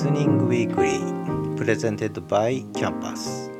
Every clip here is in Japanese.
Listening Weekly presented by キャンパス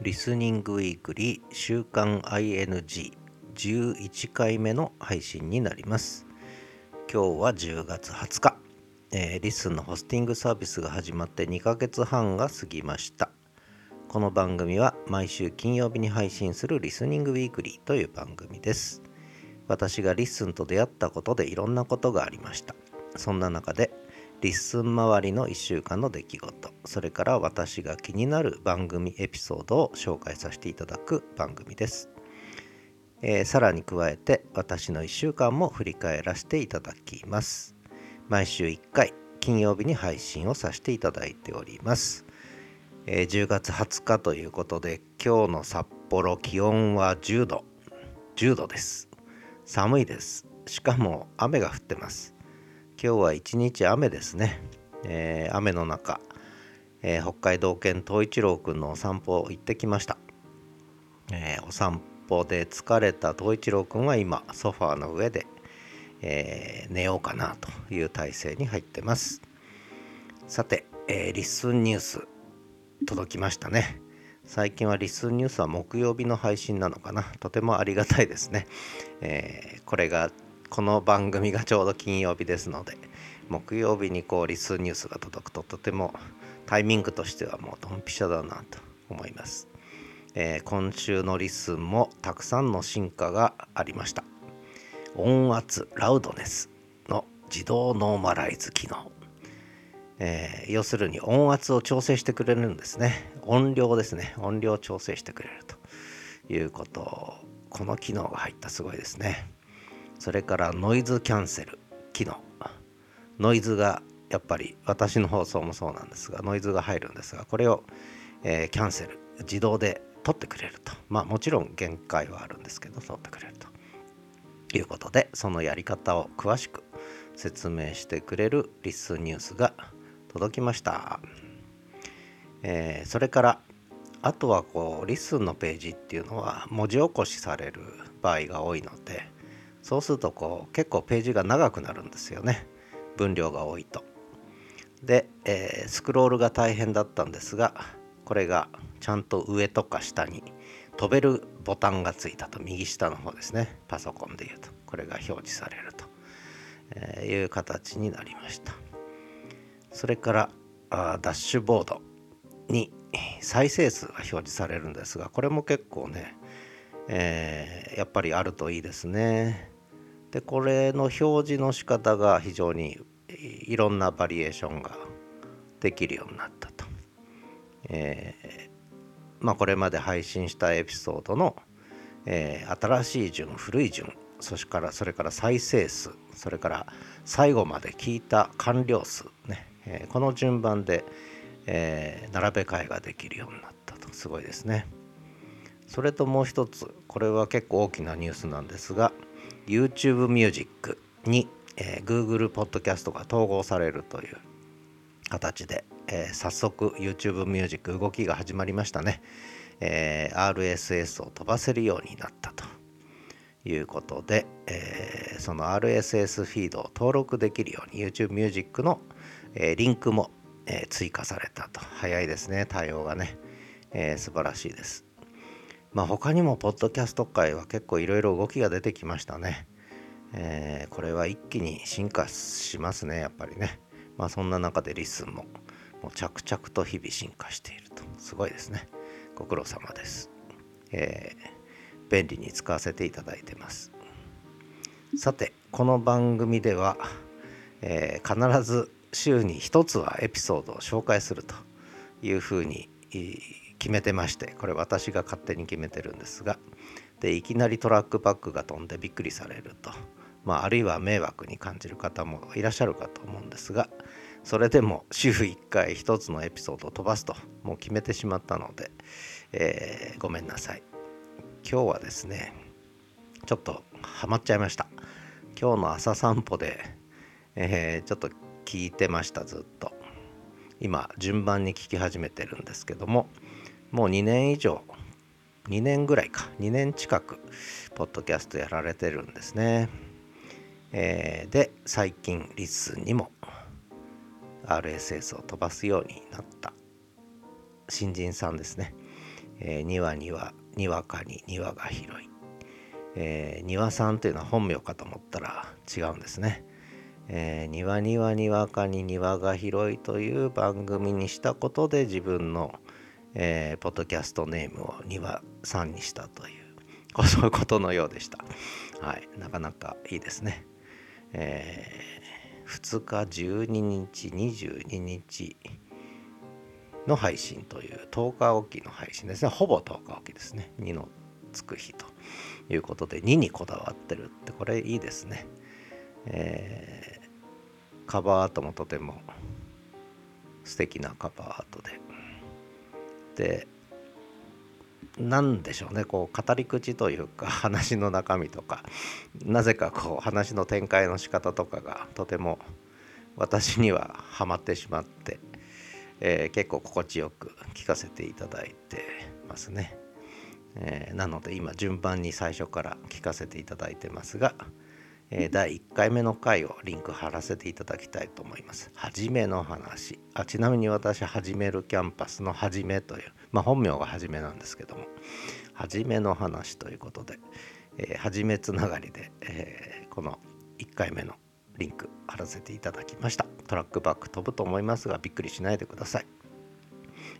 Listening Weekly 週刊 ING11 回目の配信になります。今日は10月20日、えー、リスンのホスティングサービスが始まって2ヶ月半が過ぎました。この番組は毎週金曜日に配信する Listening Weekly という番組です。私がリッスンと出会ったことでいろんなことがありました。そんな中でリッスン周りの1週間の出来事。それから私が気になる番組エピソードを紹介させていただく番組です、えー、さらに加えて私の1週間も振り返らせていただきます。毎週1回金曜日に配信をさせていただいております、えー、10月20日ということで今日の札幌気温は10度。10度です。寒いです。しかも雨が降ってます。今日は一日雨ですね、えー、雨の中、えー、北海道犬東一郎くんのお散歩行ってきました、えー、お散歩で疲れた東一郎くんは今ソファーの上で、え寝ようかなという体勢に入ってます。さて、えリッスンニュース届きましたね。最近はリスンニュースは木曜日の配信なのかな。とてもありがたいですね、えー、これがこの番組がちょうど金曜日ですので木曜日にこうリスニュースが届くととてもタイミングとしてはもうドンピシャだなと思います、えー、今週のリスンもたくさんの進化がありました。音圧ラウドネスの自動ノーマライズ機能、えー、要するに音圧を調整してくれるんですね。音量ですね。音量調整してくれるということ。この機能が入ったすごいですね。それからノイズキャンセル機能。ノイズがやっぱり私の放送もそうなんですがノイズが入るんですがこれを、えー、キャンセル自動で取ってくれると。まあもちろん限界はあるんですけど取ってくれると。いうことでそのやり方を詳しく説明してくれるリスニュースが届きました、えー、それからあとはこうリスンのページっていうのは文字起こしされる場合が多いのでそうするとこう結構ページが長くなるんですよね。分量が多いと。で、えー、スクロールが大変だったんですがこれがちゃんと上とか下に飛べるボタンがついたと。右下の方ですね。パソコンでいうと。これが表示されると、えいう形になりました。それからあダッシュボードに再生数が表示されるんですがこれも結構ね、えー、やっぱりあるといいですね。でこれの表示の仕方が非常にいろんなバリエーションができるようになったと。えー、まあこれまで配信したエピソードの、えー、新しい順古い順それからそれから再生数それから最後まで聞いた完了数ね、えー、この順番で、え並べ替えができるようになったとすごいですね。それともう一つこれは結構大きなニュースなんですが YouTube Music に、えー、Google Podcast が統合されるという形で、えー、早速 YouTube Music 動きが始まりましたね、えー、RSS を飛ばせるようになったということで、えー、その RSS フィードを登録できるように YouTube Music の、えー、リンクも、えー、追加されたと。早いですね対応がね、えー、素晴らしいです。まあ他にもポッドキャスト界は結構いろいろ動きが出てきましたね。えー、これは一気に進化しますね、やっぱりね。まあそんな中でリスンももう着々と日々進化していると。すごいですね。ご苦労様です。えー、便利に使わせていただいてます。さて、この番組では、えー、必ず週に一つはエピソードを紹介するというふうに決めてましてこれ私が勝手に決めてるんですがでいきなりトラックバックが飛んでびっくりされると、まあ、あるいは迷惑に感じる方もいらっしゃるかと思うんですがそれでも週1回1つのエピソードを飛ばすともう決めてしまったので、えー、ごめんなさい。今日はですねちょっとハマっちゃいました。今日の朝散歩で、えー、ちょっと聞いてましたずっと。今順番に聞き始めてるんですけどももう2年以上2年ぐらいか2年近くポッドキャストやられてるんですね、えー、で最近リスにも RSS を飛ばすようになった新人さんですね。えー、庭にはにわかに庭が広い。えー、庭さんというのは本名かと思ったら違うんですね。えー、庭にはにわかに庭が広いという番組にしたことで自分の、えー、ポッドキャストネームを庭さんにしたというそういうことのようでした。はい、なかなかいいですね。えー、2日12日22日の配信という10日おきの配信ですね。ほぼ10日おきですね。2のつく日ということで2にこだわってるってこれいいですね。えー、カバーアートもとても素敵なカバーアートで。で、なんでしょうねこう語り口というか 話の中身とかなぜかこう話の展開の仕方とかがとても私にはハマってしまって、えー、結構心地よく聞かせていただいてますね。えー、なので今順番に最初から聞かせていただいてますが、え、第1回目の回をリンク貼らせていただきたいと思います。はじめの話あちなみに私はじめるキャンパスのはじめというまあ本名がはじめなんですけどもはじめの話ということで、えー、はじめつながりで、えー、この1回目のリンク貼らせていただきましたトラックバック飛ぶと思いますがびっくりしないでください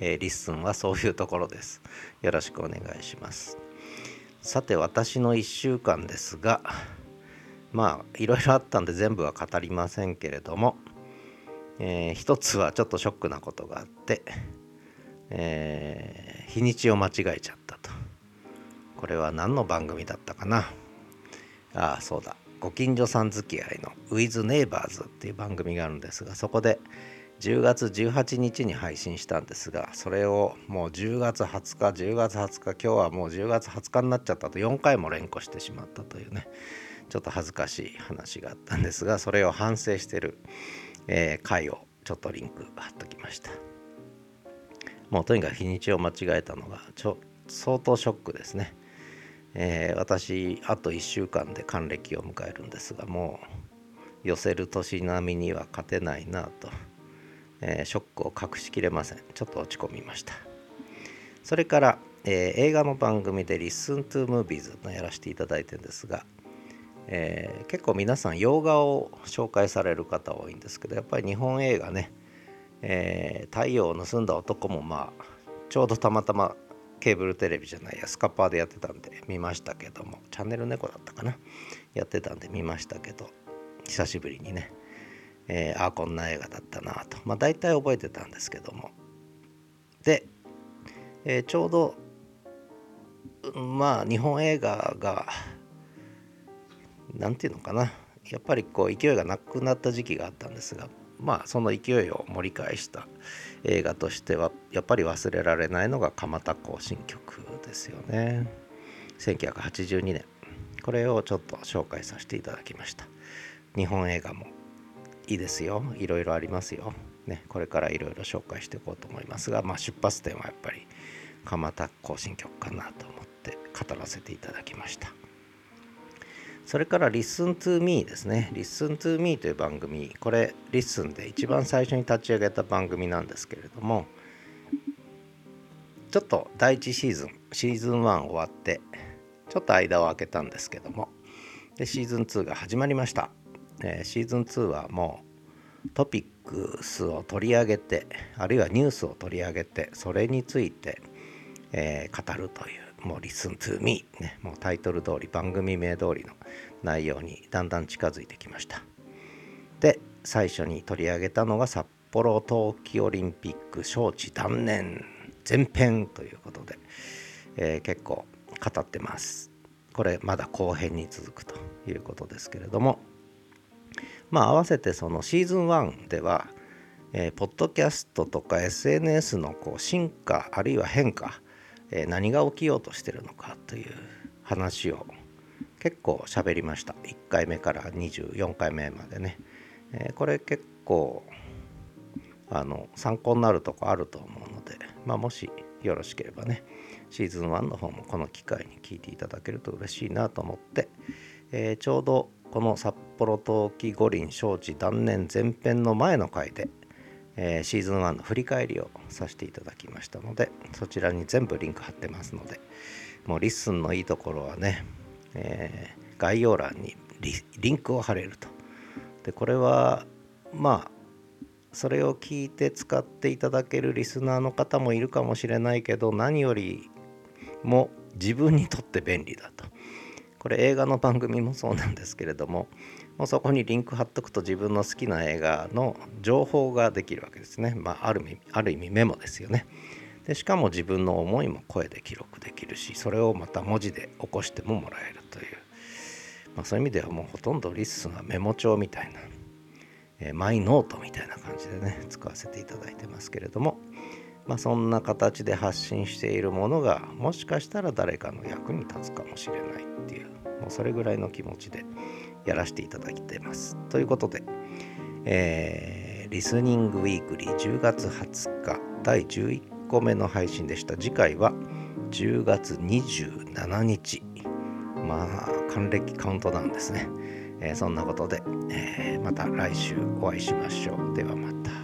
えー、リッスンはそういうところです。よろしくお願いします。さて私の1週間ですがまあいろいろあったんで全部は語りませんけれども、えー、一つはちょっとショックなことがあって、えー、日にちを間違えちゃったと。これは何の番組だったかな。ああそうだ。ご近所さん付き合いの「With Neighbors」っていう番組があるんですがそこで10月18日に配信したんですがそれをもう10月20日10月20日今日はもう10月20日になっちゃったと4回も連呼してしまったというね。ちょっと恥ずかしい話があったんですがそれを反省してる、えー、回をちょっとリンク貼っときました。もうとにかく日にちを間違えたのがちょ相当ショックですね、えー、私あと1週間で還暦を迎えるんですがもう寄せる年並みには勝てないなと。えー、ショックを隠しきれません。ちょっと落ち込みました。それから、えー、映画の番組で Listen to Movies のやらせていただいてるんですが、えー、結構皆さん洋画を紹介される方多いんですけどやっぱり日本映画ね、え太陽を盗んだ男もまあちょうどたまたまケーブルテレビじゃないやスカパーでやってたんで見ましたけどもチャンネル猫だったかなやってたんで見ましたけど久しぶりにねえー、あこんな映画だったなとまあ大体覚えてたんですけども。で、えー、ちょうどまあ日本映画が何て言うのかな。やっぱりこう勢いがなくなった時期があったんですがまあその勢いを盛り返した映画としてはやっぱり忘れられないのが蒲田行進曲ですよね。1982年。これをちょっと紹介させていただきました。日本映画もいいですよ。いろいろありますよ、ね、これからいろいろ紹介していこうと思いますが、まあ、出発点はやっぱり蒲田行進曲かなと思って語らせていただきました。それから Listen to Me ですね。Listen to Me という番組。これ Listen で一番最初に立ち上げた番組なんですけれどもちょっと第1シーズンシーズン1終わってちょっと間を空けたんですけどもでシーズン2が始まりました。えー、シーズン2はもうトピックスを取り上げてあるいはニュースを取り上げてそれについて、えー、語るというもう「Listen to me、ね」もうタイトル通り番組名通りの内容にだんだん近づいてきました。で最初に取り上げたのが札幌冬季オリンピック招致断念前編ということで、えー、結構語ってます。これまだ後編に続くということですけれどもまあ合わせてそのシーズン1では、えー、ポッドキャストとか SNS のこう進化あるいは変化、え、何が起きようとしてるのかという話を結構喋りました。1回目から24回目までね、え、これ結構あの参考になるとこあると思うので、まあ、もしよろしければねシーズン1の方もこの機会に聞いていただけると嬉しいなと思って、えー、ちょうどこの札幌冬季五輪招致断念前編の前の回でえー、シーズン1の振り返りをさせていただきましたのでそちらに全部リンク貼ってますのでもうリッスンのいいところはね、えー、概要欄にリンクを貼れると。でこれはまあそれを聞いて使っていただけるリスナーの方もいるかもしれないけど何よりも自分にとって便利だと。これ映画の番組もそうなんですけれどももうそこにリンク貼っとくと自分の好きな映画の情報ができるわけですね。まあ、ある意味ある意味メモですよね。でしかも自分の思いも声で記録できるしそれをまた文字で起こしてももらえるという、まあ、そういう意味ではもうほとんどリスがメモ帳みたいな、えー、マイノートみたいな感じでね使わせていただいてますけれども、まあ、そんな形で発信しているものがもしかしたら誰かの役に立つかもしれないっていうもうそれぐらいの気持ちでやらせていただいてます。ということで、えー、リスニングウィークリー10月20日第11個目の配信でした。次回は10月27日。まあ、還暦カウントダウンですね。えー、そんなことで、えー、また来週お会いしましょう。ではまた。